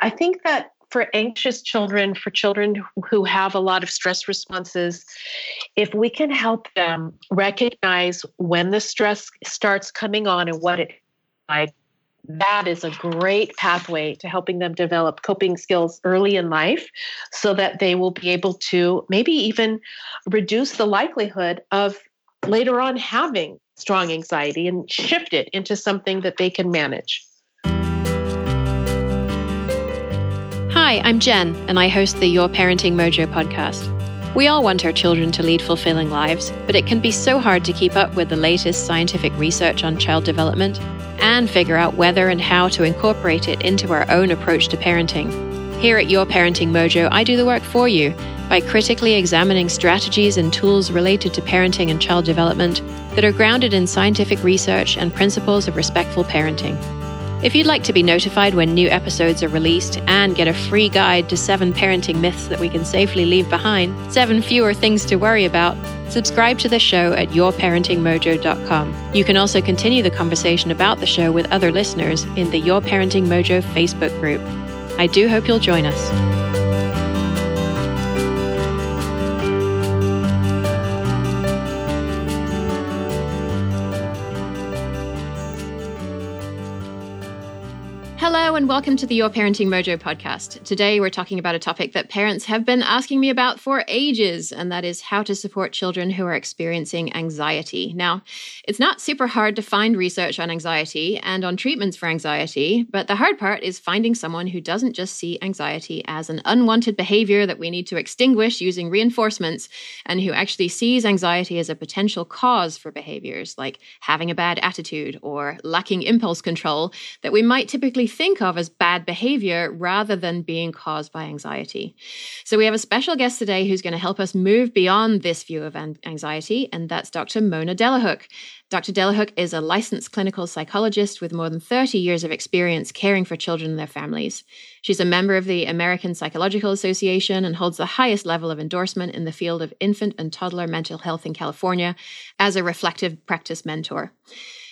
I think that for anxious children, for children who have a lot of stress responses, if we can help them recognize when the stress starts coming on and what it like, that is a great pathway to helping them develop coping skills early in life so that they will be able to maybe even reduce the likelihood of later on having strong anxiety and shift it into something that they can manage. Hi, I'm Jen, and I host the Your Parenting Mojo podcast. We all want our children to lead fulfilling lives, but it can be so hard to keep up with the latest scientific research on child development and figure out whether and how to incorporate it into our own approach to parenting. Here at Your Parenting Mojo, I do the work for you by critically examining strategies and tools related to parenting and child development that are grounded in scientific research and principles of respectful parenting. If you'd like to be notified when new episodes are released and get a free guide to seven parenting myths that we can safely leave behind, seven fewer things to worry about, subscribe to the show at yourparentingmojo.com. You can also continue the conversation about the show with other listeners in the Your Parenting Mojo Facebook group. I do hope you'll join us. And welcome to the Your Parenting Mojo podcast. Today, we're talking about a topic that parents have been asking me about for ages, and that is how to support children who are experiencing anxiety. Now, it's not super hard to find research on anxiety and on treatments for anxiety, but the hard part is finding someone who doesn't just see anxiety as an unwanted behavior that we need to extinguish using reinforcements, and who actually sees anxiety as a potential cause for behaviors like having a bad attitude or lacking impulse control that we might typically think of as bad behavior rather than being caused by anxiety. So, we have a special guest today who's going to help us move beyond this view of anxiety, and that's Dr. Mona Delahooke. Dr. Delahooke is a licensed clinical psychologist with more than 30 years of experience caring for children and their families. She's a member of the American Psychological Association and holds the highest level of endorsement in the field of infant and toddler mental health in California as a reflective practice mentor.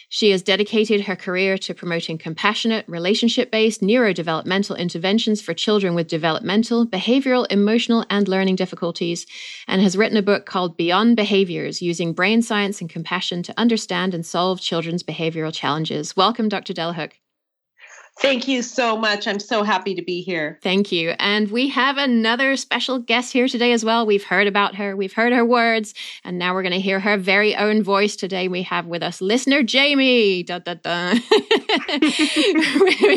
She has dedicated her career to promoting compassionate, relationship based neurodevelopmental interventions for children with developmental, behavioral, emotional, and learning difficulties, and has written a book called Beyond Behaviors Using Brain Science and Compassion to Understand and Solve Children's Behavioral Challenges. Welcome, Dr. Delahooke. Thank you so much. I'm so happy to be here. Thank you. And we have another special guest here today as well. We've heard about her, we've heard her words, and now we're going to hear her very own voice today. We have with us listener Jamie.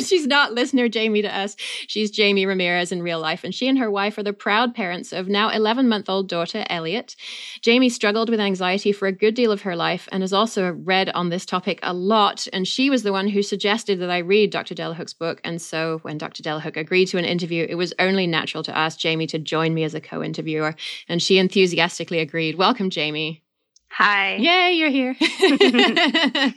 She's not listener Jamie to us. She's Jamie Ramirez in real life, and she and her wife are the proud parents of now 11 month old daughter Elliot. Jamie struggled with anxiety for a good deal of her life and has also read on this topic a lot. And she was the one who suggested that I read Dr. Del Delahooke's book. And so when Dr. Delahooke agreed to an interview, it was only natural to ask Jamie to join me as a co interviewer. And she enthusiastically agreed. Welcome, Jamie. Hi. Yay, you're here.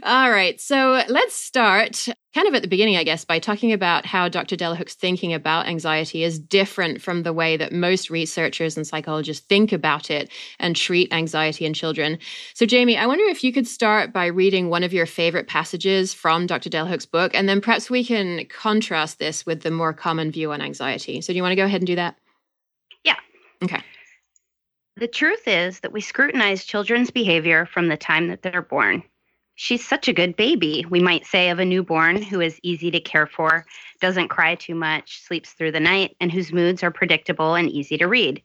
All right. So let's start kind of at the beginning, I guess, by talking about how Dr. Delahooke's thinking about anxiety is different from the way that most researchers and psychologists think about it and treat anxiety in children. So, Jamie, I wonder if you could start by reading one of your favorite passages from Dr. Delahooke's book, and then perhaps we can contrast this with the more common view on anxiety. So, do you want to go ahead and do that? Yeah. Okay. The truth is that we scrutinize children's behavior from the time that they're born. She's such a good baby, we might say of a newborn who is easy to care for, doesn't cry too much, sleeps through the night, and whose moods are predictable and easy to read.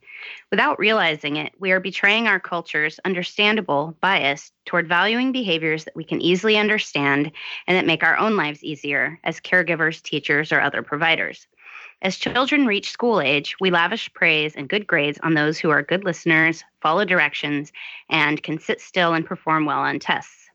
Without realizing it, we are betraying our culture's understandable bias toward valuing behaviors that we can easily understand and that make our own lives easier as caregivers, teachers, or other providers. As children reach school age, we lavish praise and good grades on those who are good listeners, follow directions, and can sit still and perform well on tests.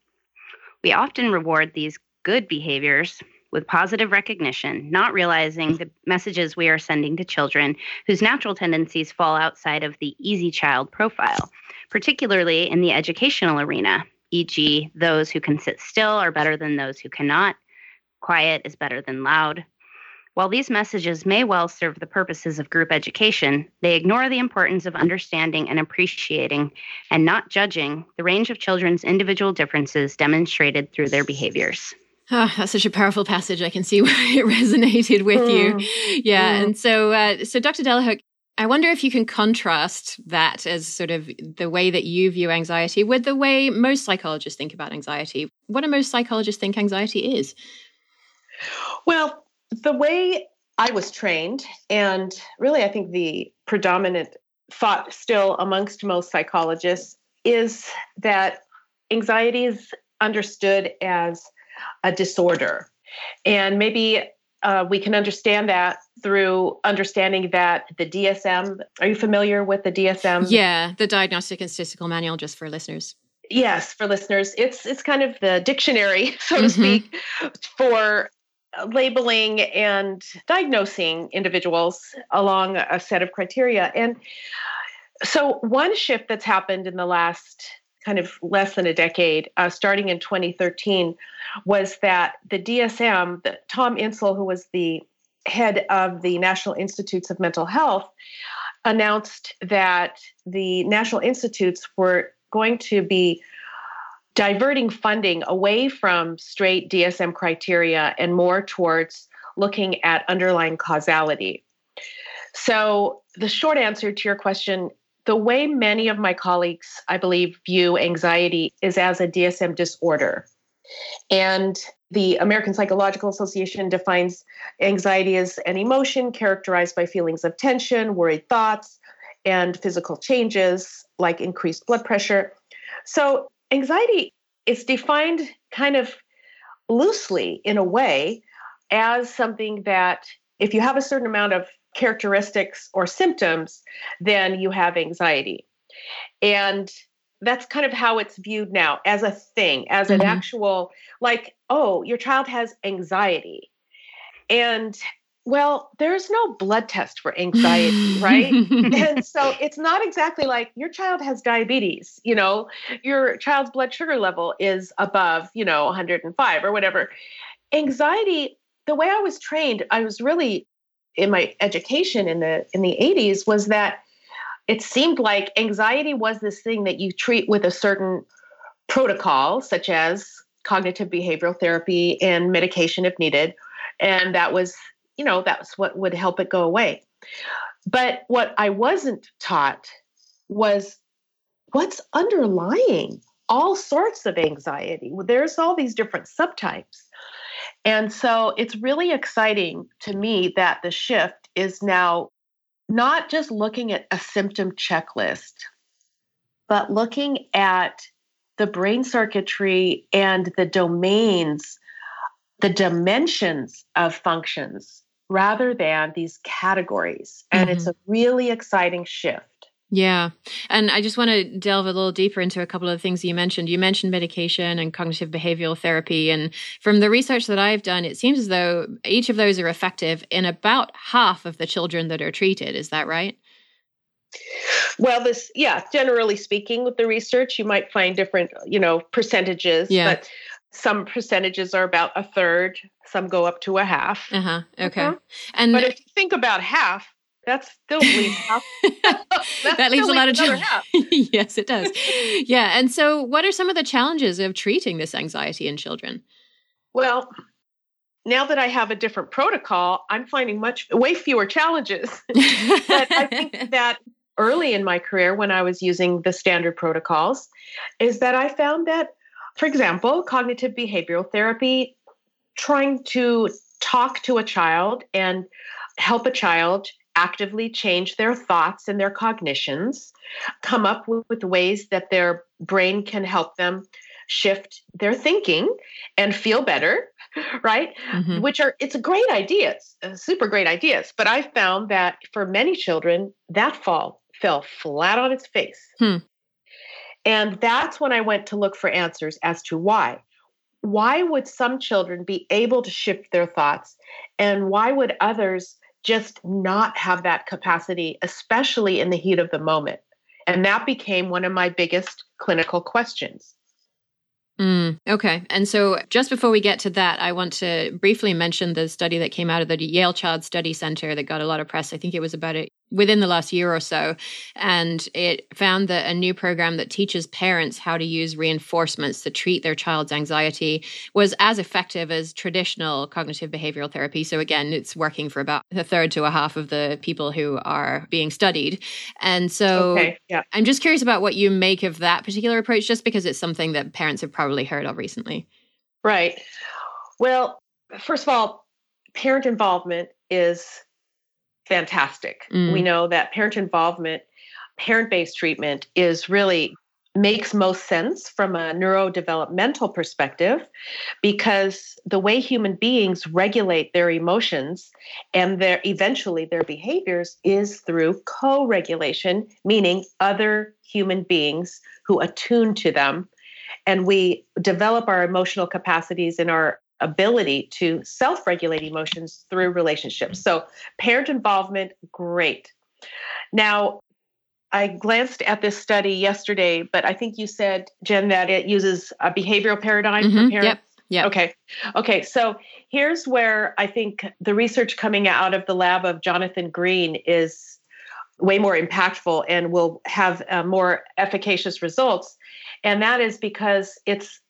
We often reward these good behaviors with positive recognition, not realizing the messages we are sending to children whose natural tendencies fall outside of the easy child profile, particularly in the educational arena, e.g., those who can sit still are better than those who cannot, quiet is better than loud, while these messages may well serve the purposes of group education, they ignore the importance of understanding and appreciating and not judging the range of children's individual differences demonstrated through their behaviors. Oh, that's such a powerful passage. I can see where it resonated with mm. you. Yeah. Mm. And so, uh, so Dr. Delahooke, I wonder if you can contrast that as sort of the way that you view anxiety with the way most psychologists think about anxiety. What do most psychologists think anxiety is? Well, the way I was trained, and really I think the predominant thought still amongst most psychologists is that anxiety is understood as a disorder. And maybe uh, we can understand that through understanding that the DSM, are you familiar with the DSM? Yeah, the Diagnostic and Statistical Manual, just for listeners. Yes, for listeners. It's it's kind of the dictionary, so to mm-hmm. speak, for labeling and diagnosing individuals along a set of criteria. And so, one shift that's happened in the last kind of less than a decade, uh, starting in 2013, was that the DSM, the, Tom Insel, who was the head of the National Institutes of Mental Health, announced that the National Institutes were going to be diverting funding away from straight DSM criteria and more towards looking at underlying causality. So, the short answer to your question the way many of my colleagues, I believe, view anxiety is as a DSM disorder. And the American Psychological Association defines anxiety as an emotion characterized by feelings of tension, worried thoughts, and physical changes like increased blood pressure. So, anxiety is defined kind of loosely in a way as something that if you have a certain amount of characteristics or symptoms, then you have anxiety. And that's kind of how it's viewed now as a thing, as an mm-hmm. actual, like, oh, your child has anxiety. And well, there's no blood test for anxiety, right? and so it's not exactly like your child has diabetes, you know, your child's blood sugar level is above, you know, 105 or whatever. Anxiety, the way I was trained, I was really in my education in the in the 80s was that it seemed like anxiety was this thing that you treat with a certain protocol such as cognitive behavioral therapy and medication if needed and that was you know that's what would help it go away. But what i wasn't taught was what's underlying all sorts of anxiety. There's all these different subtypes. And so it's really exciting to me that the shift is now not just looking at a symptom checklist, but looking at the brain circuitry and the domains, the dimensions of functions rather than these categories. And mm-hmm. it's a really exciting shift. Yeah. And I just want to delve a little deeper into a couple of the things you mentioned. You mentioned medication and cognitive behavioral therapy. And from the research that I've done, it seems as though each of those are effective in about half of the children that are treated. Is that right? Well, this, yeah, generally speaking, with the research, you might find different, you know, percentages. Yeah. But some percentages are about a third, some go up to a half. Uh huh. Okay. Uh-huh. And but if you think about half, that's still leaves half. that leaves a lot of children. yes, it does. yeah. And so, what are some of the challenges of treating this anxiety in children? Well, now that I have a different protocol, I'm finding much way fewer challenges. but I think that early in my career, when I was using the standard protocols, is that I found that, for example, cognitive behavioral therapy, trying to talk to a child and help a child actively change their thoughts and their cognitions, come up with, with ways that their brain can help them shift their thinking and feel better right mm-hmm. which are it's a great ideas uh, super great ideas but i found that for many children that fall fell flat on its face hmm. And that's when i went to look for answers as to why why would some children be able to shift their thoughts and why would others just not have that capacity, especially in the heat of the moment. And that became one of my biggest clinical questions. Mm, okay. And so, just before we get to that, I want to briefly mention the study that came out of the Yale Child Study Center that got a lot of press. I think it was about a, within the last year or so. And it found that a new program that teaches parents how to use reinforcements to treat their child's anxiety was as effective as traditional cognitive behavioral therapy. So, again, it's working for about a third to a half of the people who are being studied. And so okay, yeah. I'm just curious about what you make of that particular approach, just because it's something that parents have probably heard of recently. Right. Well, first of all, parent involvement is fantastic. Mm. We know that parent involvement, parent based treatment is really makes most sense from a neurodevelopmental perspective because the way human beings regulate their emotions and their eventually their behaviors is through co-regulation meaning other human beings who attune to them and we develop our emotional capacities and our ability to self regulate emotions through relationships. So, parent involvement, great. Now, I glanced at this study yesterday, but I think you said, Jen, that it uses a behavioral paradigm mm-hmm, for parents. Yep. Yeah. Okay. Okay. So here's where I think the research coming out of the lab of Jonathan Green is way more impactful and will have uh, more efficacious results. And that is because it's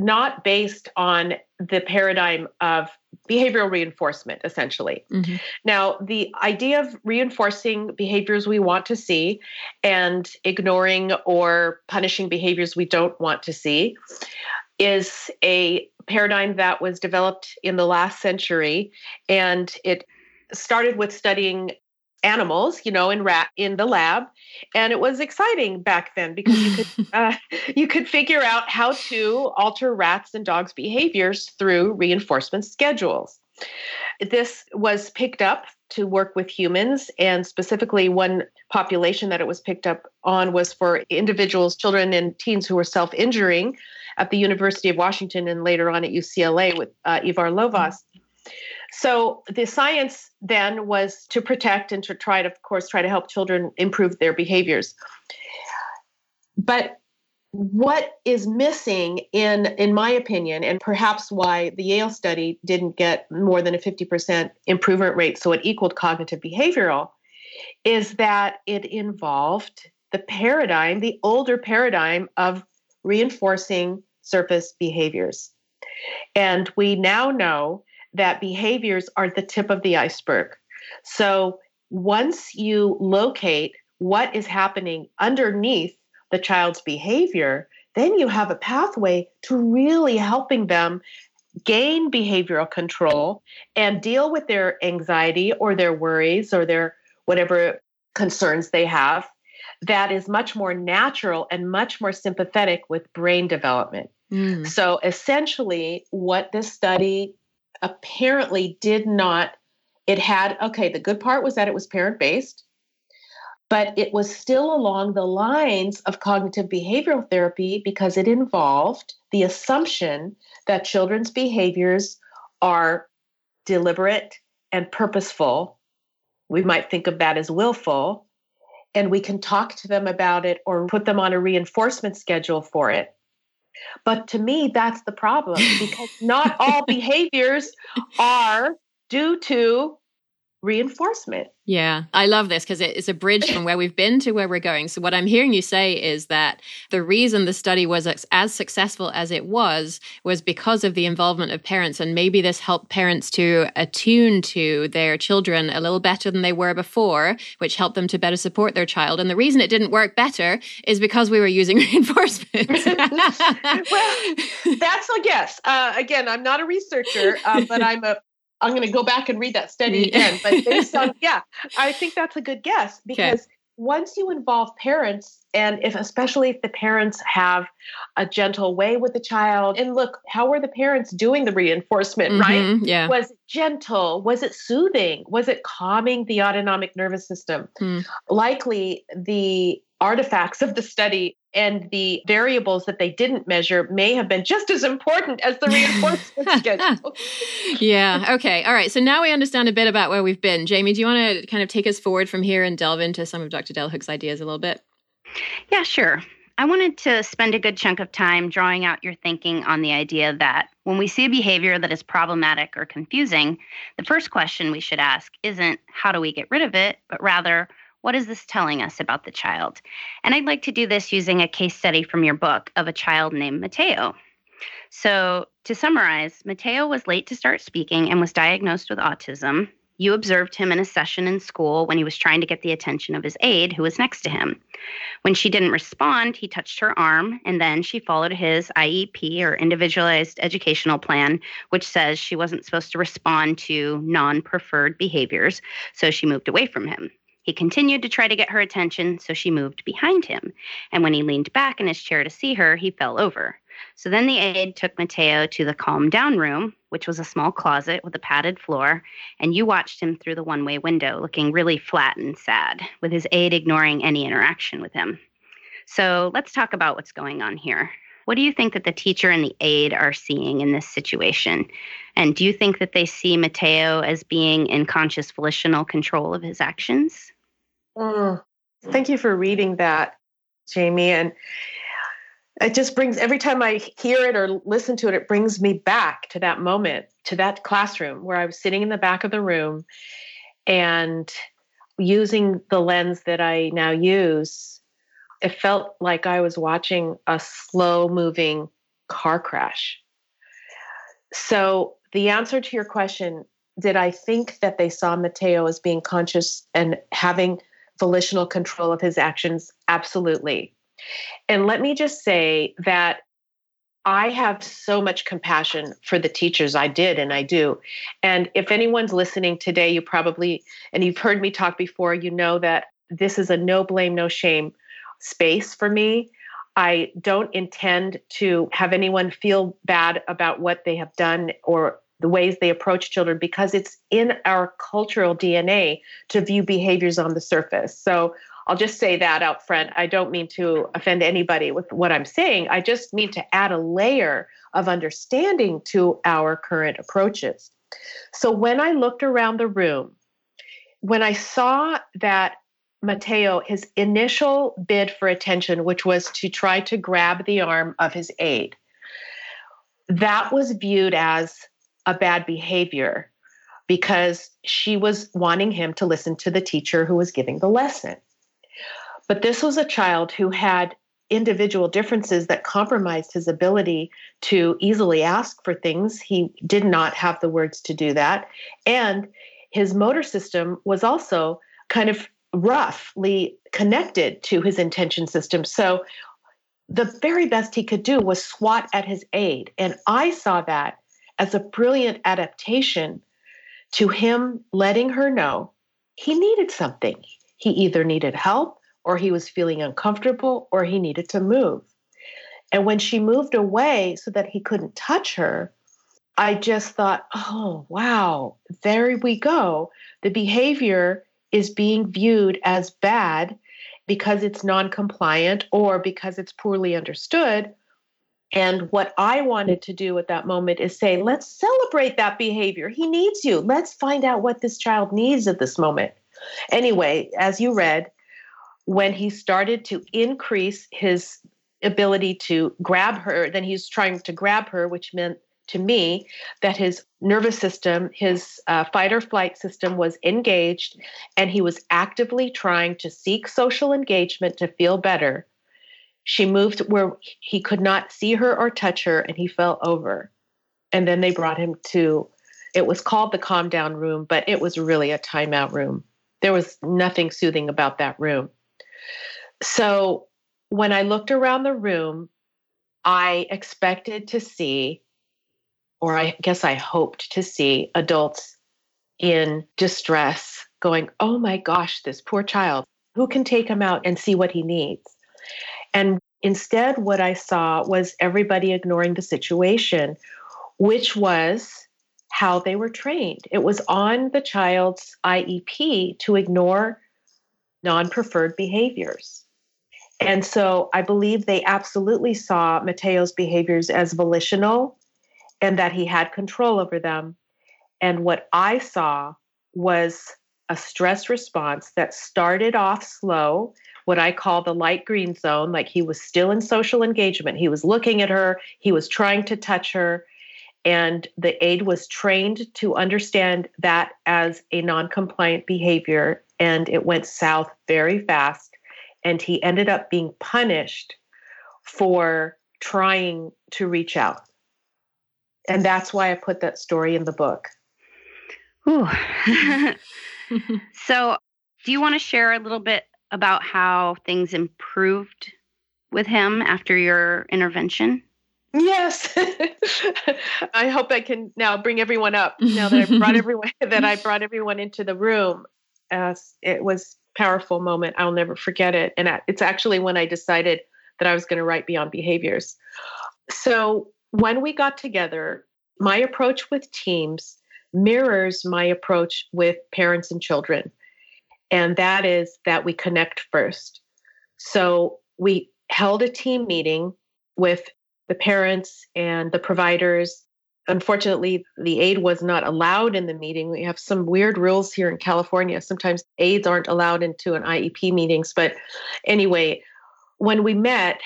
not based on the paradigm of behavioral reinforcement, essentially. Mm-hmm. Now, the idea of reinforcing behaviors we want to see and ignoring or punishing behaviors we don't want to see is a paradigm that was developed in the last century. And it started with studying animals, you know, in rat in the lab, and it was exciting back then because you could uh, you could figure out how to alter rats and dogs' behaviors through reinforcement schedules. This was picked up to work with humans, and specifically one population that it was picked up on was for individuals, children, and teens who were self-injuring at the University of Washington and later on at UCLA with uh, Ivar Lovaas. So the science then was to protect and to try to, of course, try to help children improve their behaviors. But what is missing in in my opinion and perhaps why the Yale study didn't get more than a 50% improvement rate so it equaled cognitive behavioral is that it involved the paradigm the older paradigm of reinforcing surface behaviors and we now know that behaviors are the tip of the iceberg. So once you locate what is happening underneath the child's behavior, then you have a pathway to really helping them gain behavioral control and deal with their anxiety or their worries or their whatever concerns they have that is much more natural and much more sympathetic with brain development. Mm. So essentially, what this study apparently did not, it had, okay, the good part was that it was parent based, but it was still along the lines of cognitive behavioral therapy because it involved the assumption that children's behaviors are deliberate and purposeful. We might think of that as willful. And we can talk to them about it or put them on a reinforcement schedule for it. But to me, that's the problem because not all behaviors are due to reinforcement. Yeah, I love this because it's a bridge from where we've been to where we're going. So, what I'm hearing you say is that the reason the study was as successful as it was was because of the involvement of parents. And maybe this helped parents to attune to their children a little better than they were before, which helped them to better support their child. And the reason it didn't work better is because we were using reinforcement. well, that's a guess. Uh, again, I'm not a researcher, uh, but I'm a I'm going to go back and read that study again. But based on, yeah, I think that's a good guess because okay. once you involve parents, and if especially if the parents have a gentle way with the child, and look, how were the parents doing the reinforcement, mm-hmm, right? Yeah. Was it gentle? Was it soothing? Was it calming the autonomic nervous system? Mm. Likely the artifacts of the study and the variables that they didn't measure may have been just as important as the reinforcement schedule. yeah. Okay. All right. So now we understand a bit about where we've been. Jamie, do you want to kind of take us forward from here and delve into some of Dr. Delahooke's ideas a little bit? Yeah, sure. I wanted to spend a good chunk of time drawing out your thinking on the idea that when we see a behavior that is problematic or confusing, the first question we should ask isn't how do we get rid of it, but rather What is this telling us about the child? And I'd like to do this using a case study from your book of a child named Mateo. So, to summarize, Mateo was late to start speaking and was diagnosed with autism. You observed him in a session in school when he was trying to get the attention of his aide who was next to him. When she didn't respond, he touched her arm, and then she followed his IEP or individualized educational plan, which says she wasn't supposed to respond to non preferred behaviors, so she moved away from him. He continued to try to get her attention, so she moved behind him. And when he leaned back in his chair to see her, he fell over. So then the aide took Mateo to the calm down room, which was a small closet with a padded floor, and you watched him through the one way window, looking really flat and sad, with his aide ignoring any interaction with him. So let's talk about what's going on here. What do you think that the teacher and the aide are seeing in this situation? And do you think that they see Mateo as being in conscious volitional control of his actions? Mm, thank you for reading that, Jamie. And it just brings every time I hear it or listen to it, it brings me back to that moment, to that classroom where I was sitting in the back of the room and using the lens that I now use. It felt like I was watching a slow moving car crash. So, the answer to your question did I think that they saw Mateo as being conscious and having volitional control of his actions? Absolutely. And let me just say that I have so much compassion for the teachers. I did and I do. And if anyone's listening today, you probably, and you've heard me talk before, you know that this is a no blame, no shame space for me. I don't intend to have anyone feel bad about what they have done or the ways they approach children because it's in our cultural DNA to view behaviors on the surface. So I'll just say that out front. I don't mean to offend anybody with what I'm saying. I just mean to add a layer of understanding to our current approaches. So when I looked around the room, when I saw that Mateo, his initial bid for attention, which was to try to grab the arm of his aide, that was viewed as a bad behavior because she was wanting him to listen to the teacher who was giving the lesson. But this was a child who had individual differences that compromised his ability to easily ask for things. He did not have the words to do that. And his motor system was also kind of roughly connected to his intention system. So the very best he could do was swat at his aide. And I saw that as a brilliant adaptation to him letting her know he needed something. He either needed help or he was feeling uncomfortable or he needed to move. And when she moved away so that he couldn't touch her, I just thought, oh, wow, there we go. The behavior is being viewed as bad because it's non compliant or because it's poorly understood. And what I wanted to do at that moment is say, let's celebrate that behavior. He needs you. Let's find out what this child needs at this moment. Anyway, as you read, when he started to increase his ability to grab her, then he's trying to grab her, which meant to me that his nervous system, his uh, fight or flight system was engaged, and he was actively trying to seek social engagement to feel better. She moved where he could not see her or touch her, and he fell over. And then they brought him to, it was called the calm down room, but it was really a timeout room. There was nothing soothing about that room. So when I looked around the room, I expected to see, or I guess I hoped to see, adults in distress going, Oh my gosh, this poor child. Who can take him out and see what he needs? And instead, what I saw was everybody ignoring the situation, which was how they were trained. It was on the child's IEP to ignore non preferred behaviors. And so I believe they absolutely saw Mateo's behaviors as volitional and that he had control over them. And what I saw was a stress response that started off slow, what I call the light green zone, like he was still in social engagement. He was looking at her, he was trying to touch her. And the aide was trained to understand that as a non compliant behavior, and it went south very fast. And he ended up being punished for trying to reach out. And that's why I put that story in the book. so, do you want to share a little bit about how things improved with him after your intervention? Yes. I hope I can now bring everyone up now that I brought everyone that I brought everyone into the room. Uh, it was powerful moment. I'll never forget it. And it's actually when I decided that I was going to write Beyond Behaviors. So when we got together, my approach with teams mirrors my approach with parents and children. And that is that we connect first. So we held a team meeting with the parents and the providers. Unfortunately, the aide was not allowed in the meeting. We have some weird rules here in California. Sometimes aides aren't allowed into an IEP meetings. But anyway, when we met,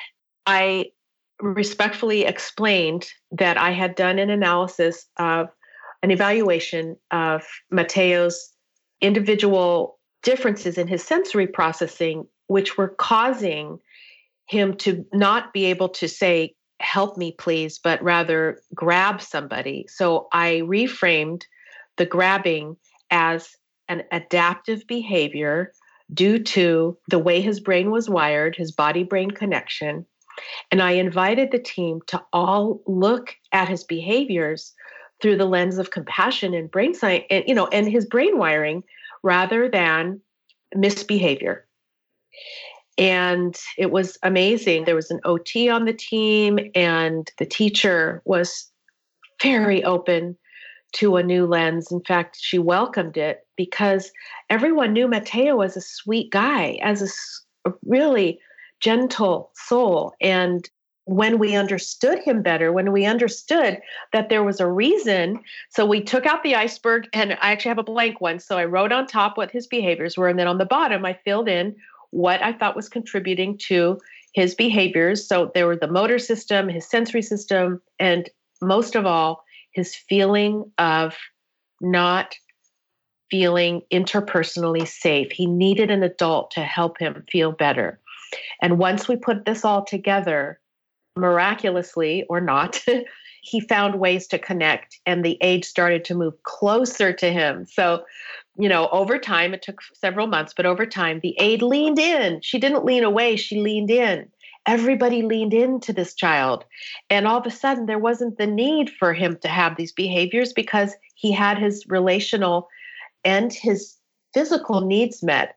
I respectfully explained that I had done an analysis of an evaluation of Mateo's individual differences in his sensory processing, which were causing him to not be able to say, Help me, please, but rather grab somebody. So I reframed the grabbing as an adaptive behavior due to the way his brain was wired, his body brain connection. And I invited the team to all look at his behaviors through the lens of compassion and brain science and you know and his brain wiring rather than misbehavior. And it was amazing. There was an ot on the team and the teacher was very open to a new lens. In fact she welcomed it because everyone knew mateo as a sweet guy as a, a really gentle soul. And when we understood him better, when we understood that there was a reason. So we took out the iceberg, and I actually have a blank one. So I wrote on top what his behaviors were, and then on the bottom, I filled in what I thought was contributing to his behaviors. So there were the motor system, his sensory system, and most of all, his feeling of not feeling interpersonally safe. He needed an adult to help him feel better. And once we put this all together, miraculously or not, he found ways to connect and the aide started to move closer to him. So, you know, over time, it took several months, but over time, the aide leaned in. She didn't lean away, she leaned in. Everybody leaned into this child. And all of a sudden, there wasn't the need for him to have these behaviors because he had his relational and his physical needs met.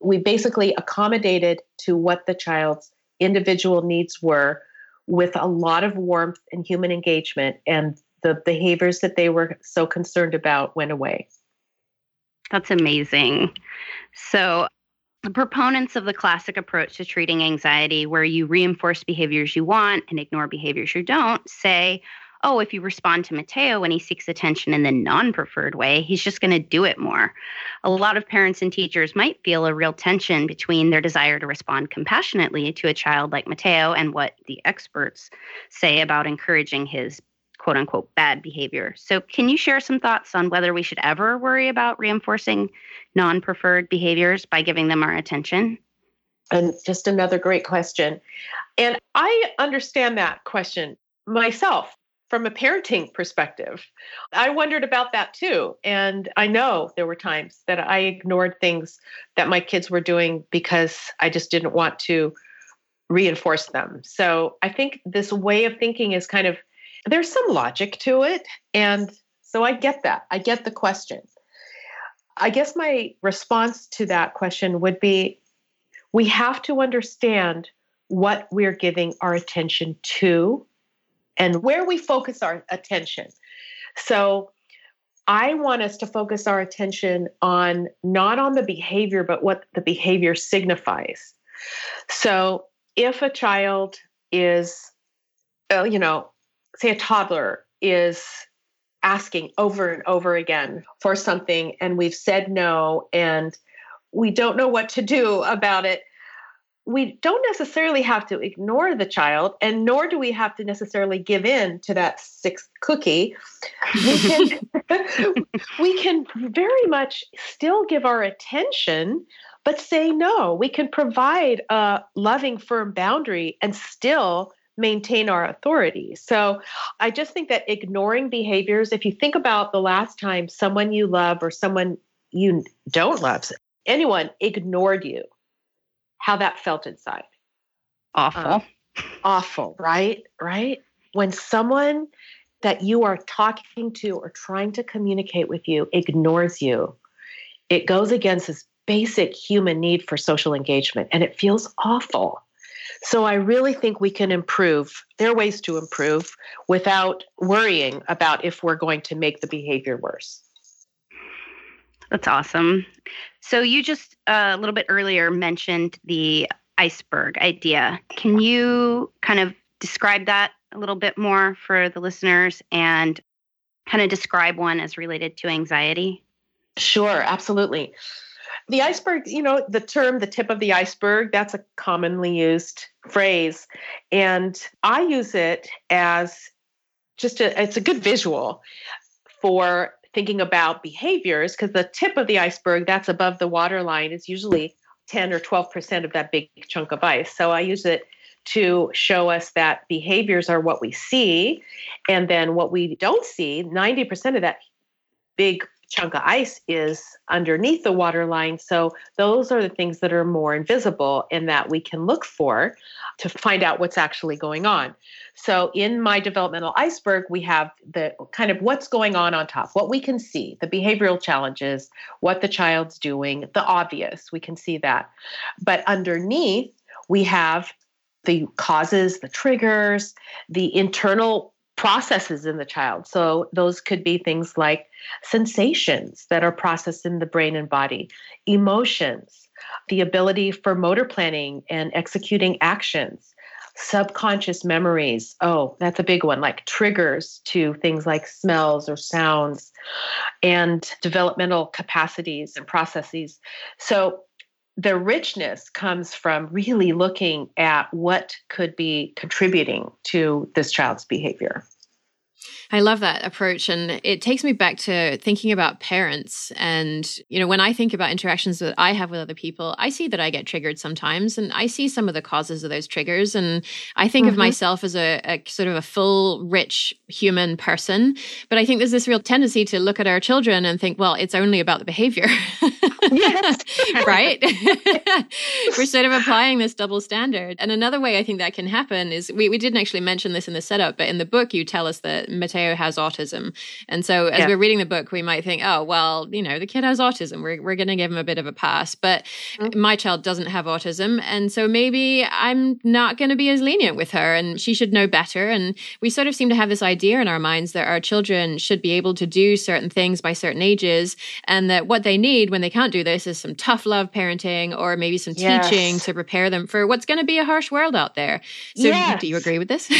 We basically accommodated to what the child's individual needs were with a lot of warmth and human engagement, and the behaviors that they were so concerned about went away. That's amazing. So, the proponents of the classic approach to treating anxiety, where you reinforce behaviors you want and ignore behaviors you don't, say, oh, if you respond to Mateo when he seeks attention in the non preferred way, he's just going to do it more. A lot of parents and teachers might feel a real tension between their desire to respond compassionately to a child like Mateo and what the experts say about encouraging his quote unquote bad behavior. So, can you share some thoughts on whether we should ever worry about reinforcing non preferred behaviors by giving them our attention? And just another great question. And I understand that question myself from a parenting perspective. I wondered about that too. And I know there were times that I ignored things that my kids were doing because I just didn't want to reinforce them. So I think this way of thinking is kind of, there's some logic to it. And so I get that. I get the question. I guess my response to that question would be we have to understand what we're giving our attention to and where we focus our attention. So I want us to focus our attention on not on the behavior, but what the behavior signifies. So if a child is, uh, you know, say a toddler is asking over and over again for something and we've said no and we don't know what to do about it we don't necessarily have to ignore the child, and nor do we have to necessarily give in to that sixth cookie. We can, we can very much still give our attention, but say no. We can provide a loving, firm boundary and still maintain our authority. So I just think that ignoring behaviors, if you think about the last time someone you love or someone you don't love, anyone ignored you, how that felt inside. Awful. Uh, awful, right? Right? When someone that you are talking to or trying to communicate with you ignores you, it goes against this basic human need for social engagement and it feels awful. So I really think we can improve. There are ways to improve without worrying about if we're going to make the behavior worse. That's awesome. So you just uh, a little bit earlier mentioned the iceberg idea. Can you kind of describe that a little bit more for the listeners and kind of describe one as related to anxiety? Sure, absolutely. The iceberg, you know, the term the tip of the iceberg, that's a commonly used phrase. And I use it as just a, it's a good visual for thinking about behaviors because the tip of the iceberg that's above the waterline is usually 10 or 12% of that big chunk of ice. So I use it to show us that behaviors are what we see. And then what we don't see, 90% of that big chunk of ice is underneath the water line. So those are the things that are more invisible and that we can look for to find out what's actually going on. So in my developmental iceberg, we have the kind of what's going on on top, what we can see, the behavioral challenges, what the child's doing, the obvious, we can see that. But underneath, we have the causes, the triggers, the internal processes in the child. So those could be things like sensations that are processed in the brain and body, emotions, the ability for motor planning and executing actions, subconscious memories. Oh, that's a big one, like triggers to things like smells or sounds, and developmental capacities and processes. So the richness comes from really looking at what could be contributing to this child's behavior. I love that approach. And it takes me back to thinking about parents. And, you know, when I think about interactions that I have with other people, I see that I get triggered sometimes and I see some of the causes of those triggers. And I think mm-hmm. of myself as a, a, sort of a full, rich human person. But I think there's this real tendency to look at our children and think, well, it's only about the behavior. yes. right? We're sort of applying this double standard. And another way I think that can happen is we, we didn't actually mention this in the setup, but in the book, you tell us that Mateo has autism. And so as yeah. we're reading the book, we might think, oh, well, you know, the kid has autism. We're, we're going to give him a bit of a pass. But mm-hmm. my child doesn't have autism. And so maybe I'm not going to be as lenient with her and she should know better. And we sort of seem to have this idea in our minds that our children should be able to do certain things by certain ages and that what they need when they can't do this is some tough love parenting or maybe some yes. teaching to prepare them for what's going to be a harsh world out there. So yes. do you agree with this?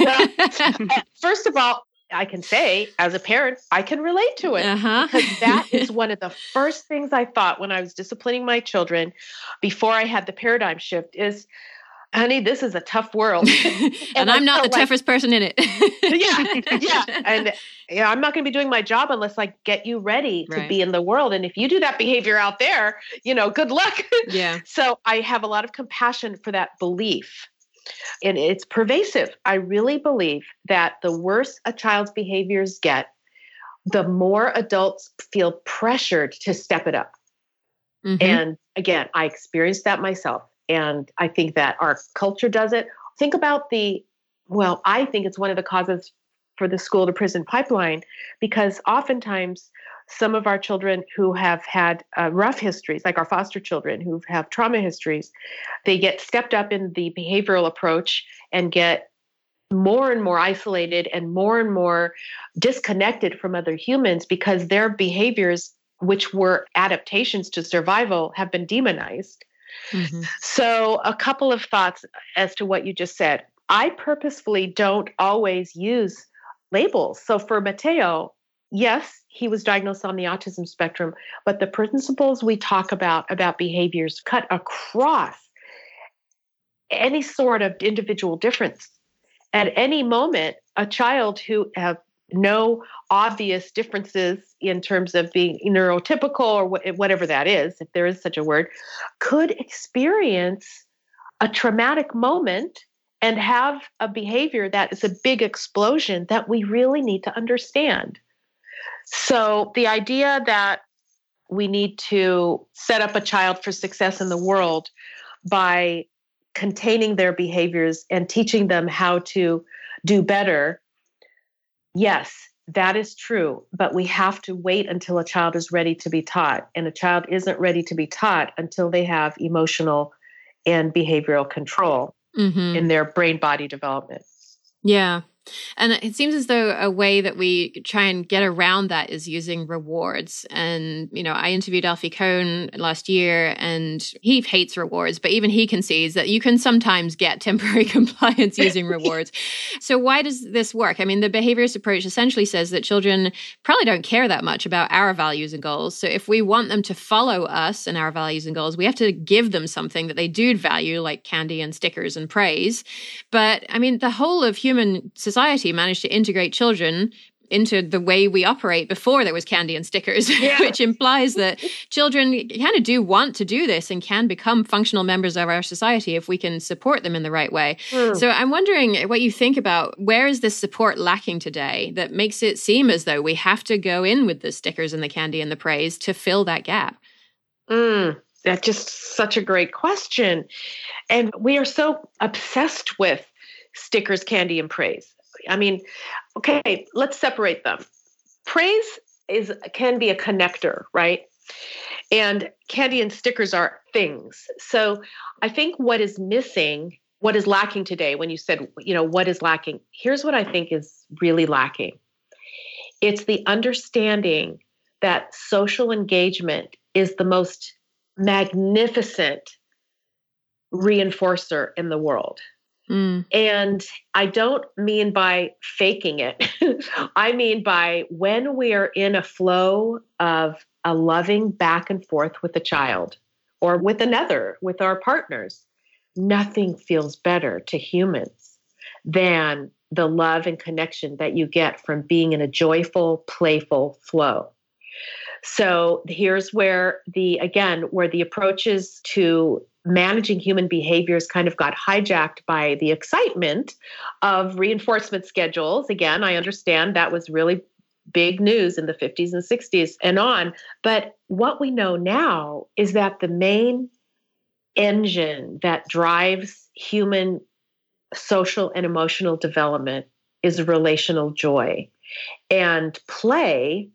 well, first of all, I can say as a parent, I can relate to it uh-huh. because that is one of the first things I thought when I was disciplining my children before I had the paradigm shift is honey, this is a tough world. and, and I'm not the like, toughest person in it. yeah. Yeah. And yeah, I'm not going to be doing my job unless I get you ready to right. be in the world. And if you do that behavior out there, you know, good luck. Yeah. so I have a lot of compassion for that belief and it's pervasive. I really believe that the worse a child's behaviors get, the more adults feel pressured to step it up. Mm-hmm. And again, I experienced that myself. And I think that our culture does it. Think about the, well, I think it's one of the causes for the school to prison pipeline because oftentimes some of our children who have had uh, rough histories, like our foster children who have trauma histories, they get stepped up in the behavioral approach and get more and more isolated and more and more disconnected from other humans because their behaviors, which were adaptations to survival, have been demonized. Mm-hmm. So, a couple of thoughts as to what you just said. I purposefully don't always use labels. So, for Mateo, yes, he was diagnosed on the autism spectrum, but the principles we talk about about behaviors cut across any sort of individual difference. At any moment, a child who have no obvious differences in terms of being neurotypical or whatever that is, if there is such a word, could experience a traumatic moment and have a behavior that is a big explosion that we really need to understand. So, the idea that we need to set up a child for success in the world by containing their behaviors and teaching them how to do better. Yes, that is true, but we have to wait until a child is ready to be taught. And a child isn't ready to be taught until they have emotional and behavioral control mm-hmm. in their brain body development. Yeah. And it seems as though a way that we try and get around that is using rewards. And, you know, I interviewed Alfie Kohn last year and he hates rewards, but even he concedes that you can sometimes get temporary compliance using rewards. so, why does this work? I mean, the behaviorist approach essentially says that children probably don't care that much about our values and goals. So, if we want them to follow us and our values and goals, we have to give them something that they do value, like candy and stickers and praise. But, I mean, the whole of human society society managed to integrate children into the way we operate before there was candy and stickers, yeah. which implies that children kind of do want to do this and can become functional members of our society if we can support them in the right way. Mm. So I'm wondering what you think about where is this support lacking today that makes it seem as though we have to go in with the stickers and the candy and the praise to fill that gap? Mm. That's just such a great question. And we are so obsessed with stickers, candy, and praise. I mean, okay, let's separate them. Praise is can be a connector, right? And candy and stickers are things. So I think what is missing, what is lacking today, when you said, you know, what is lacking, here's what I think is really lacking it's the understanding that social engagement is the most magnificent reinforcer in the world. Mm. And I don't mean by faking it. I mean by when we are in a flow of a loving back and forth with a child or with another, with our partners, nothing feels better to humans than the love and connection that you get from being in a joyful, playful flow. So here's where the, again, where the approaches to managing human behaviors kind of got hijacked by the excitement of reinforcement schedules. Again, I understand that was really big news in the 50s and 60s and on. But what we know now is that the main engine that drives human social and emotional development is relational joy. And play,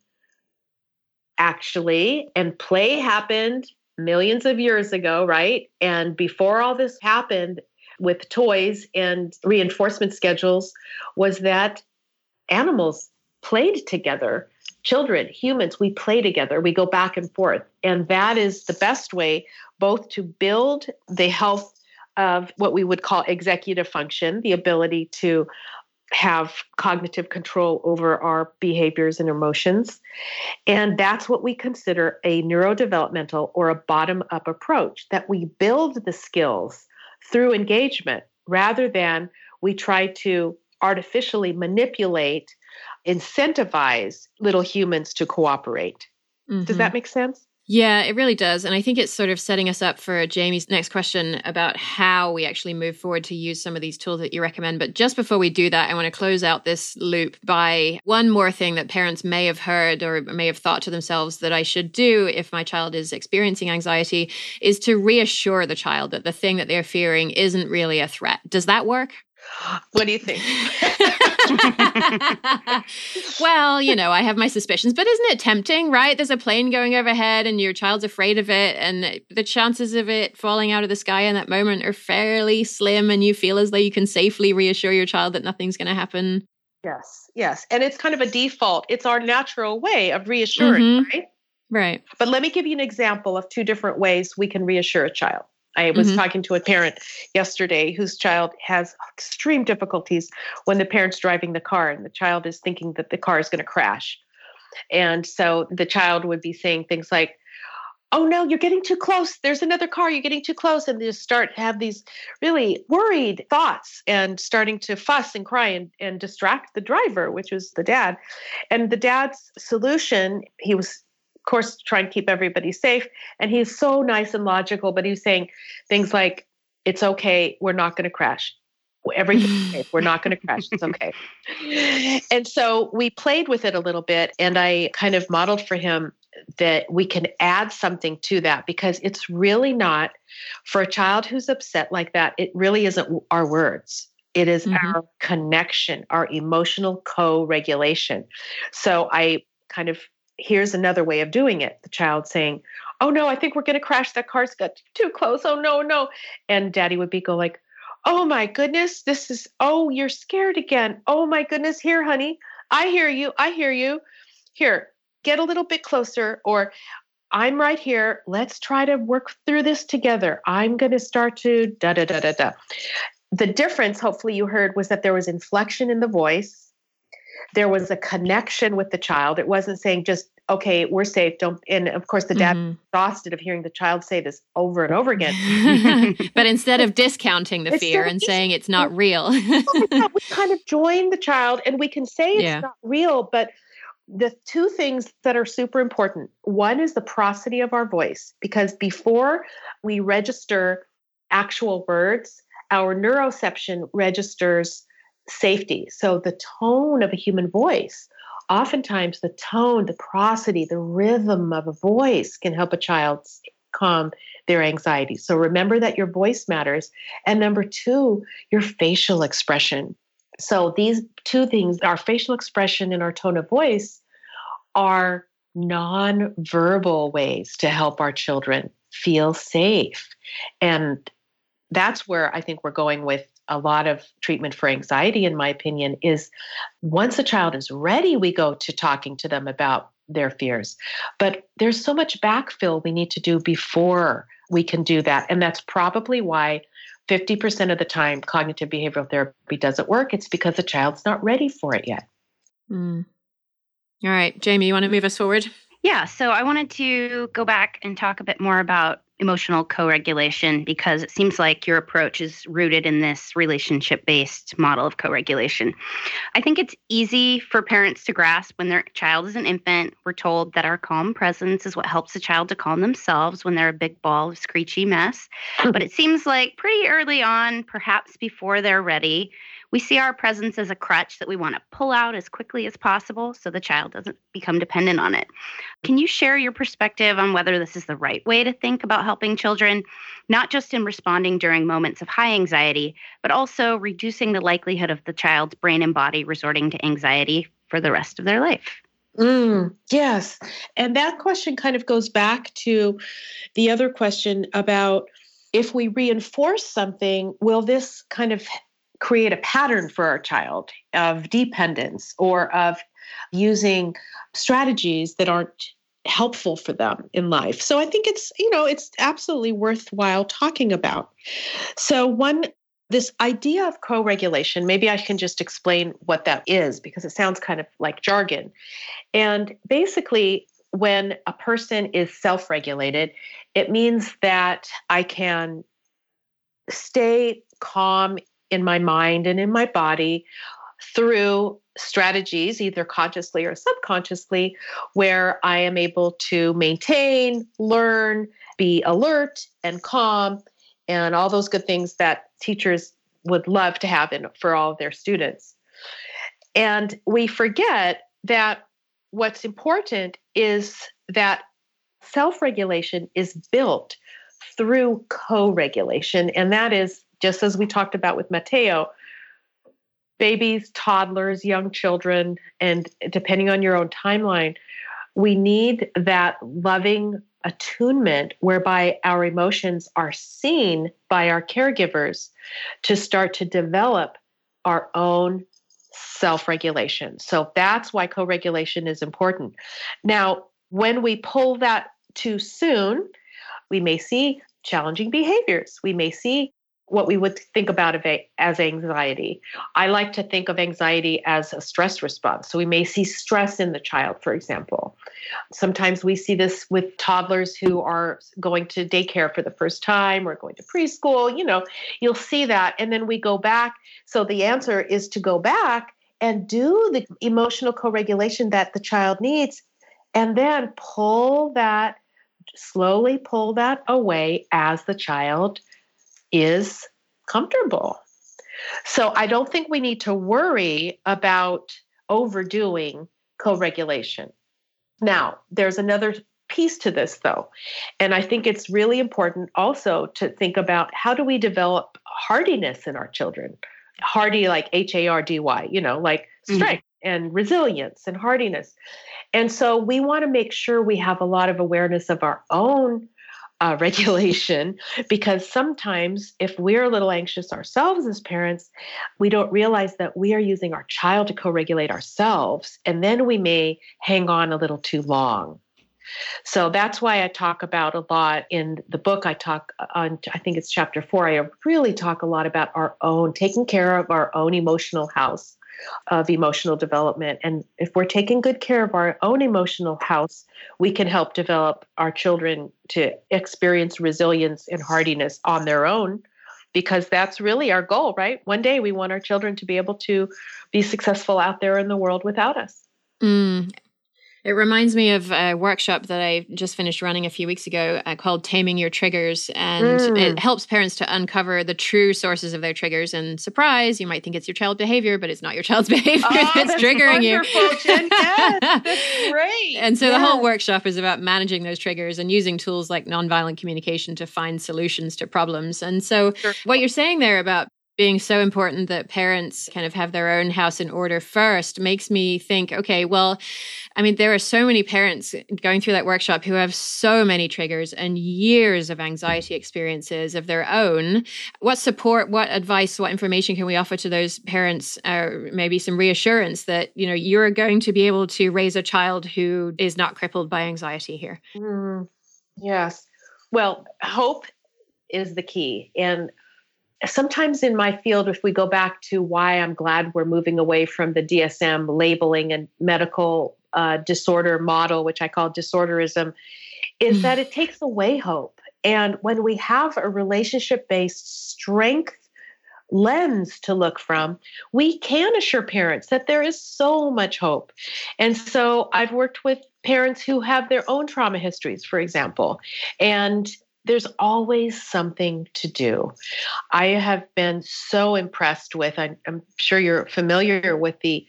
actually, and play happened millions of years ago, right? And before all this happened with toys and reinforcement schedules, was that animals played together. Children, humans, we play together, we go back and forth. And that is the best way both to build the health of what we would call executive function, the ability to have cognitive control over our behaviors and emotions. And that's what we consider a neurodevelopmental or a bottom up approach that we build the skills through engagement rather than we try to artificially manipulate, incentivize little humans to cooperate. Mm-hmm. Does that make sense? Yeah, it really does. And I think it's sort of setting us up for Jamie's next question about how we actually move forward to use some of these tools that you recommend. But just before we do that, I want to close out this loop by one more thing that parents may have heard or may have thought to themselves that I should do if my child is experiencing anxiety is to reassure the child that the thing that they're fearing isn't really a threat. Does that work? What do you think? well, you know, I have my suspicions, but isn't it tempting, right? There's a plane going overhead and your child's afraid of it, and the chances of it falling out of the sky in that moment are fairly slim, and you feel as though you can safely reassure your child that nothing's going to happen. Yes, yes. And it's kind of a default, it's our natural way of reassuring, mm-hmm. right? Right. But let me give you an example of two different ways we can reassure a child. I was mm-hmm. talking to a parent yesterday whose child has extreme difficulties when the parent's driving the car and the child is thinking that the car is going to crash. And so the child would be saying things like, oh no you're getting too close there's another car you're getting too close and they just start have these really worried thoughts and starting to fuss and cry and, and distract the driver which was the dad and the dad's solution he was course try and keep everybody safe and he's so nice and logical but he's saying things like it's okay we're not going to crash everything's safe. We're not going to crash. It's okay. and so we played with it a little bit, and I kind of modeled for him that we can add something to that because it's really not for a child who's upset like that, it really isn't our words. It is mm-hmm. our connection, our emotional co regulation. So I kind of, here's another way of doing it the child saying, Oh no, I think we're going to crash. That car's got too close. Oh no, no. And daddy would be go like, Oh my goodness, this is, oh, you're scared again. Oh my goodness, here, honey. I hear you. I hear you. Here, get a little bit closer or I'm right here. Let's try to work through this together. I'm going to start to da da da da da. The difference, hopefully, you heard was that there was inflection in the voice. There was a connection with the child. It wasn't saying just, okay, we're safe. Don't. And of course, the dad mm-hmm. exhausted of hearing the child say this over and over again. but instead of discounting the fear and saying it's not real, we kind of join the child and we can say it's yeah. not real, but the two things that are super important one is the prosody of our voice, because before we register actual words, our neuroception registers safety. So the tone of a human voice, oftentimes the tone, the prosody, the rhythm of a voice can help a child calm their anxiety. So remember that your voice matters. And number two, your facial expression. So these two things, our facial expression and our tone of voice, are non-verbal ways to help our children feel safe. And that's where I think we're going with a lot of treatment for anxiety, in my opinion, is once a child is ready, we go to talking to them about their fears. But there's so much backfill we need to do before we can do that. And that's probably why 50% of the time cognitive behavioral therapy doesn't work. It's because the child's not ready for it yet. Mm. All right, Jamie, you want to move us forward? Yeah, so I wanted to go back and talk a bit more about emotional co regulation because it seems like your approach is rooted in this relationship based model of co regulation. I think it's easy for parents to grasp when their child is an infant. We're told that our calm presence is what helps a child to calm themselves when they're a big ball of screechy mess. but it seems like pretty early on, perhaps before they're ready, we see our presence as a crutch that we want to pull out as quickly as possible so the child doesn't become dependent on it. Can you share your perspective on whether this is the right way to think about helping children, not just in responding during moments of high anxiety, but also reducing the likelihood of the child's brain and body resorting to anxiety for the rest of their life? Mm, yes. And that question kind of goes back to the other question about if we reinforce something, will this kind of create a pattern for our child of dependence or of using strategies that aren't helpful for them in life. So I think it's, you know, it's absolutely worthwhile talking about. So one this idea of co-regulation, maybe I can just explain what that is because it sounds kind of like jargon. And basically when a person is self-regulated, it means that I can stay calm in my mind and in my body through strategies, either consciously or subconsciously, where I am able to maintain, learn, be alert and calm, and all those good things that teachers would love to have in, for all of their students. And we forget that what's important is that self regulation is built through co regulation, and that is just as we talked about with Mateo, babies, toddlers, young children, and depending on your own timeline, we need that loving attunement whereby our emotions are seen by our caregivers to start to develop our own self regulation. So that's why co regulation is important. Now, when we pull that too soon, we may see challenging behaviors. We may see what we would think about as anxiety. I like to think of anxiety as a stress response. So we may see stress in the child, for example. Sometimes we see this with toddlers who are going to daycare for the first time or going to preschool. You know, you'll see that. And then we go back. So the answer is to go back and do the emotional co regulation that the child needs and then pull that, slowly pull that away as the child is comfortable. So I don't think we need to worry about overdoing co regulation. Now, there's another piece to this, though. And I think it's really important also to think about how do we develop hardiness in our children? Hardy, like H A R D Y, you know, like mm-hmm. strength mm-hmm. and resilience and hardiness. And so we want to make sure we have a lot of awareness of our own uh, regulation because sometimes if we're a little anxious ourselves as parents, we don't realize that we are using our child to co regulate ourselves, and then we may hang on a little too long. So that's why I talk about a lot in the book. I talk on, I think it's chapter four. I really talk a lot about our own, taking care of our own emotional house of emotional development. And if we're taking good care of our own emotional house, we can help develop our children to experience resilience and hardiness on their own because that's really our goal, right? One day we want our children to be able to be successful out there in the world without us. Mm, it reminds me of a workshop that I just finished running a few weeks ago uh, called Taming Your Triggers. And mm. it helps parents to uncover the true sources of their triggers. And surprise, you might think it's your child behavior, but it's not your child's behavior oh, that's triggering you. Jen. Yes, that's great. and so yes. the whole workshop is about managing those triggers and using tools like nonviolent communication to find solutions to problems. And so, sure. what you're saying there about being so important that parents kind of have their own house in order first makes me think okay well i mean there are so many parents going through that workshop who have so many triggers and years of anxiety experiences of their own. What support what advice what information can we offer to those parents or maybe some reassurance that you know you're going to be able to raise a child who is not crippled by anxiety here? Mm, yes. Well hope is the key. And sometimes in my field, if we go back to why I'm glad we're moving away from the DSM labeling and medical uh, disorder model, which I call disorderism, is mm. that it takes away hope. And when we have a relationship based strength lens to look from, we can assure parents that there is so much hope. And so I've worked with parents who have their own trauma histories, for example, and there's always something to do. I have been so impressed with, I'm, I'm sure you're familiar with the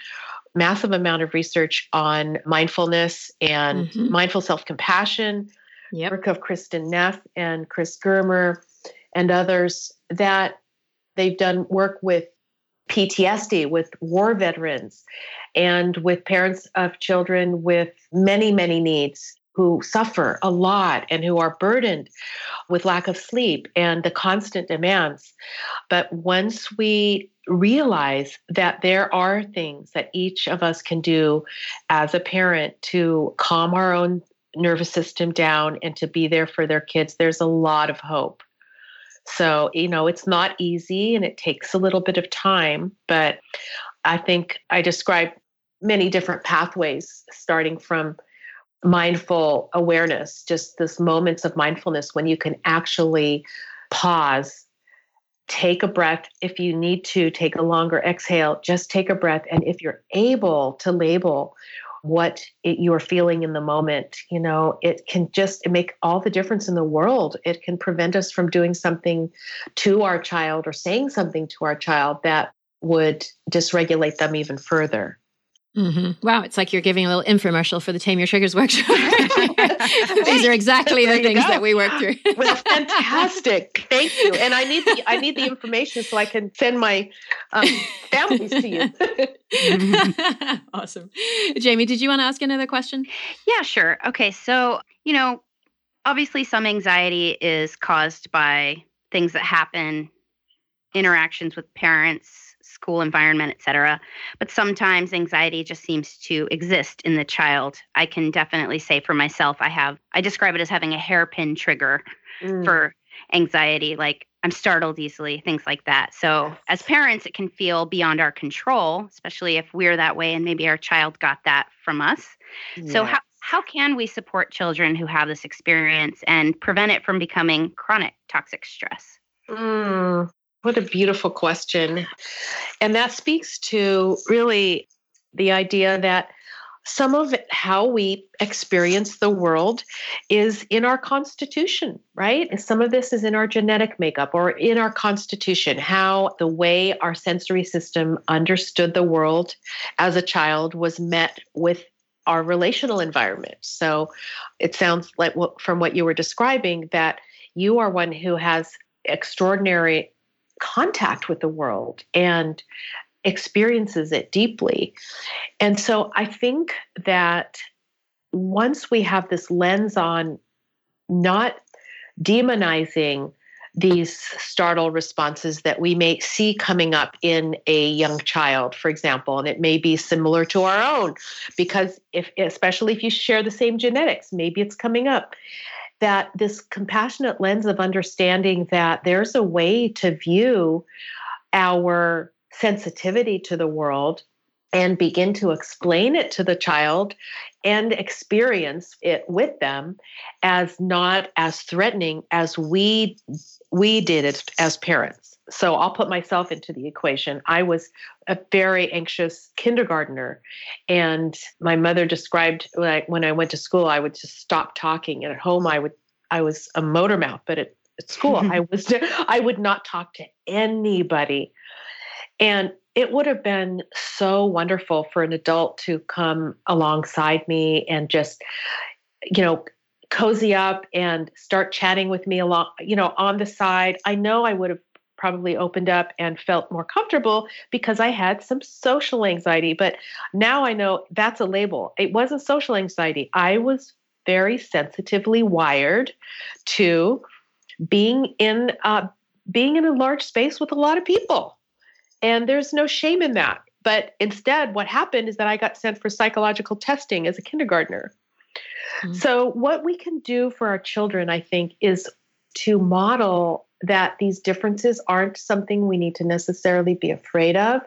massive amount of research on mindfulness and mm-hmm. mindful self compassion, yep. work of Kristin Neff and Chris Germer and others that they've done work with PTSD, with war veterans, and with parents of children with many, many needs who suffer a lot and who are burdened with lack of sleep and the constant demands. But once we realize that there are things that each of us can do as a parent to calm our own nervous system down and to be there for their kids, there's a lot of hope. So, you know, it's not easy and it takes a little bit of time, but I think I describe many different pathways starting from mindful awareness, just this moments of mindfulness when you can actually pause, take a breath. If you need to, take a longer exhale, just take a breath. And if you're able to label what it, you are feeling in the moment, you know, it can just make all the difference in the world. It can prevent us from doing something to our child or saying something to our child that would dysregulate them even further. Mm-hmm. Wow, it's like you're giving a little infomercial for the Tame Your Triggers workshop. These are exactly the things go. that we work through. well, fantastic! Thank you. And I need the I need the information so I can send my um, families to you. awesome, Jamie. Did you want to ask another question? Yeah, sure. Okay, so you know, obviously, some anxiety is caused by things that happen, interactions with parents school environment, etc. But sometimes anxiety just seems to exist in the child. I can definitely say for myself, I have, I describe it as having a hairpin trigger mm. for anxiety. Like I'm startled easily, things like that. So, as parents, it can feel beyond our control, especially if we're that way and maybe our child got that from us. Yeah. So, how, how can we support children who have this experience and prevent it from becoming chronic toxic stress? Mm, what a beautiful question. And that speaks to really the idea that some of how we experience the world is in our constitution, right? Some of this is in our genetic makeup or in our constitution, how the way our sensory system understood the world as a child was met with our relational environment. So it sounds like from what you were describing that you are one who has extraordinary contact with the world and experiences it deeply. And so I think that once we have this lens on not demonizing these startle responses that we may see coming up in a young child for example and it may be similar to our own because if especially if you share the same genetics maybe it's coming up that this compassionate lens of understanding that there's a way to view our sensitivity to the world and begin to explain it to the child and experience it with them as not as threatening as we we did it as parents. So i'll put myself into the equation. I was a very anxious kindergartner and my mother described like when i went to school i would just stop talking. And at home i would i was a motor mouth but at, at school i was i would not talk to anybody. And it would have been so wonderful for an adult to come alongside me and just, you know, cozy up and start chatting with me along, you know, on the side. I know I would have probably opened up and felt more comfortable because I had some social anxiety. But now I know that's a label. It wasn't social anxiety. I was very sensitively wired to being in uh, being in a large space with a lot of people. And there's no shame in that. But instead, what happened is that I got sent for psychological testing as a kindergartner. Mm-hmm. So, what we can do for our children, I think, is to model that these differences aren't something we need to necessarily be afraid of.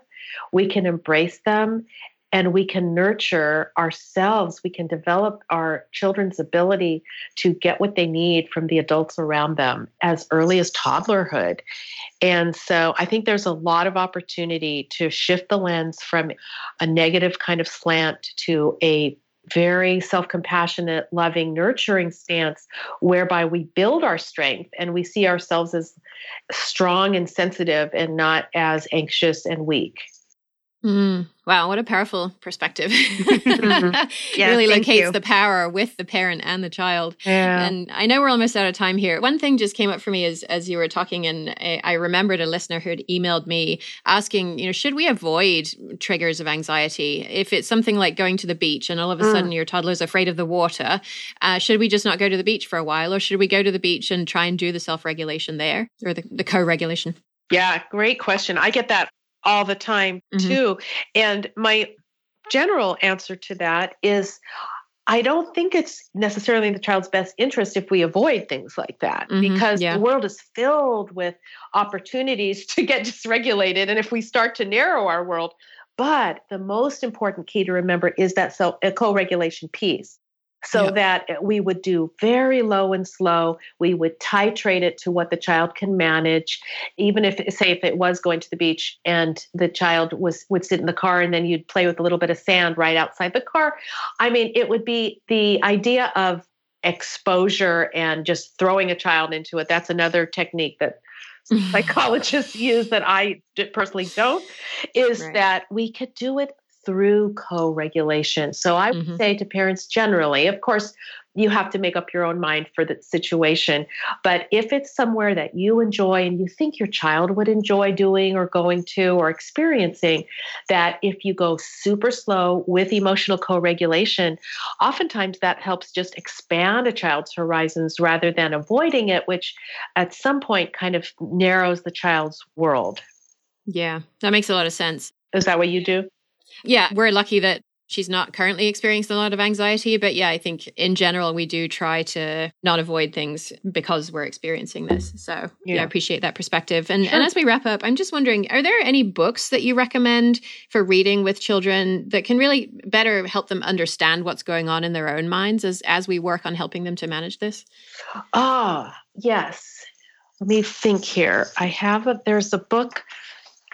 We can embrace them and we can nurture ourselves. We can develop our children's ability to get what they need from the adults around them as early as toddlerhood. And so I think there's a lot of opportunity to shift the lens from a negative kind of slant to a very self compassionate, loving, nurturing stance whereby we build our strength and we see ourselves as strong and sensitive and not as anxious and weak. Mm, wow, what a powerful perspective. mm-hmm. yeah, really locates you. the power with the parent and the child. Yeah. And I know we're almost out of time here. One thing just came up for me as as you were talking, and I remembered a listener who had emailed me asking, you know, should we avoid triggers of anxiety? If it's something like going to the beach and all of a mm. sudden your toddler's afraid of the water, uh, should we just not go to the beach for a while, or should we go to the beach and try and do the self regulation there or the, the co regulation? Yeah, great question. I get that all the time mm-hmm. too. And my general answer to that is I don't think it's necessarily in the child's best interest if we avoid things like that mm-hmm. because yeah. the world is filled with opportunities to get dysregulated. And if we start to narrow our world, but the most important key to remember is that self co-regulation piece so yep. that eh, we would do very low and slow. We would titrate it to what the child can manage. Even if, say, if it was going to the beach and the child was would sit in the car and then you'd play with a little bit of sand right outside the car. I mean, it would be the idea of exposure and just throwing a child into it. That's another technique that psychologists use that I personally don't. Is right. that we could do it through co regulation. So I would mm-hmm. say to parents generally, of course, you have to make up your own mind for the situation. But if it's somewhere that you enjoy and you think your child would enjoy doing or going to or experiencing, that if you go super slow with emotional co regulation, oftentimes that helps just expand a child's horizons rather than avoiding it, which at some point kind of narrows the child's world. Yeah, that makes a lot of sense. Is that what you do? Yeah, we're lucky that she's not currently experiencing a lot of anxiety. But yeah, I think in general, we do try to not avoid things because we're experiencing this. So yeah, I appreciate that perspective. And, sure. and as we wrap up, I'm just wondering are there any books that you recommend for reading with children that can really better help them understand what's going on in their own minds as, as we work on helping them to manage this? Ah, yes. Let me think here. I have a, there's a book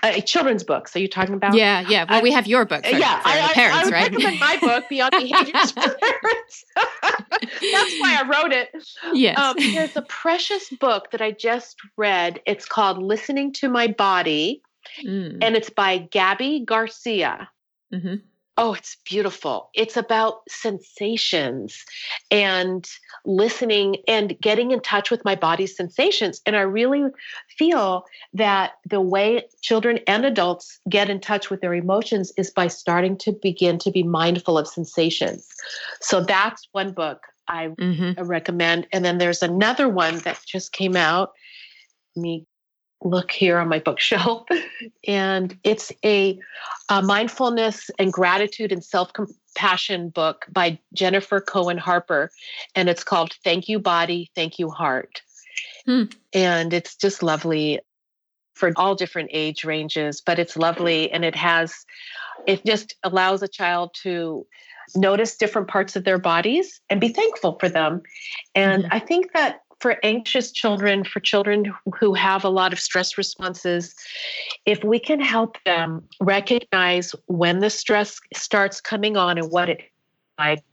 a children's books. Are you talking about? Yeah, yeah. Well, we have your book. For, yeah, for I, parents, I, I would right? recommend my book, Beyond Behaviors for Parents. That's why I wrote it. Yes. Um, there's a precious book that I just read. It's called Listening to My Body, mm. and it's by Gabi Garcia. Mm-hmm. Oh, it's beautiful. It's about sensations and listening and getting in touch with my body's sensations. And I really feel that the way children and adults get in touch with their emotions is by starting to begin to be mindful of sensations. So that's one book I mm-hmm. recommend. And then there's another one that just came out. Let me look here on my bookshelf. And it's a, a, mindfulness and gratitude and self-compassion book by jennifer cohen harper. And it's called thank you body thank you heart. Hmm. and it's just lovely for all different age ranges but it's lovely. And it has it just allows a child to notice different parts of their bodies and be thankful for them. And mm-hmm. i think that for anxious children, for children who have a lot of stress responses, if we can help them recognize when the stress starts coming on and what it like,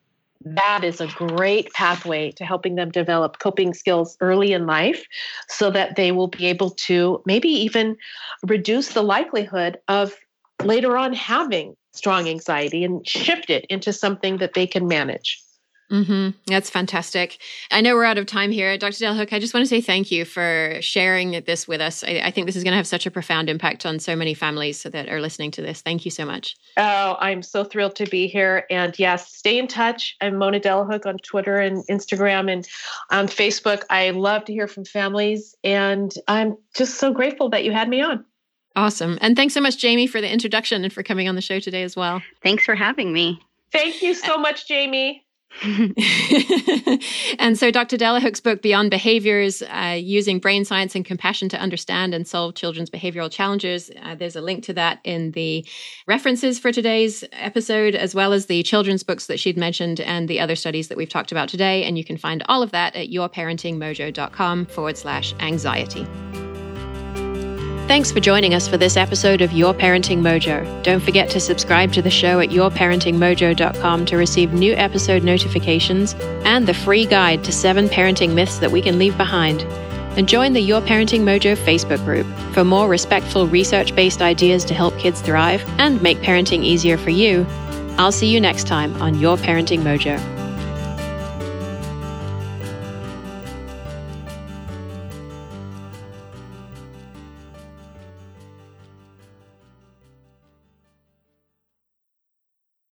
that is a great pathway to helping them develop coping skills early in life so that they will be able to maybe even reduce the likelihood of later on having strong anxiety and shift it into something that they can manage. Mm-hmm. That's fantastic. I know we're out of time here. Dr. Delahooke, I just want to say thank you for sharing this with us. I, I think this is going to have such a profound impact on so many families that are listening to this. Thank you so much. Oh, I'm so thrilled to be here. And yes, stay in touch. I'm Mona Delahooke on Twitter and Instagram and on Facebook. I love to hear from families. And I'm just so grateful that you had me on. Awesome. And thanks so much, Jamie, for the introduction and for coming on the show today as well. Thanks for having me. Thank you so much, Jamie. and so Dr. Delahooke's book, Beyond Behaviors, uh, Using Brain Science and Compassion to Understand and Solve Children's Behavioral Challenges, uh, there's a link to that in the references for today's episode, as well as the children's books that she'd mentioned and the other studies that we've talked about today. And you can find all of that at yourparentingmojo.com forward slash anxiety. Thanks for joining us for this episode of Your Parenting Mojo. Don't forget to subscribe to the show at yourparentingmojo.com to receive new episode notifications and the free guide to seven parenting myths that we can leave behind. And join the Your Parenting Mojo Facebook group for more respectful, research based ideas to help kids thrive and make parenting easier for you. I'll see you next time on Your Parenting Mojo.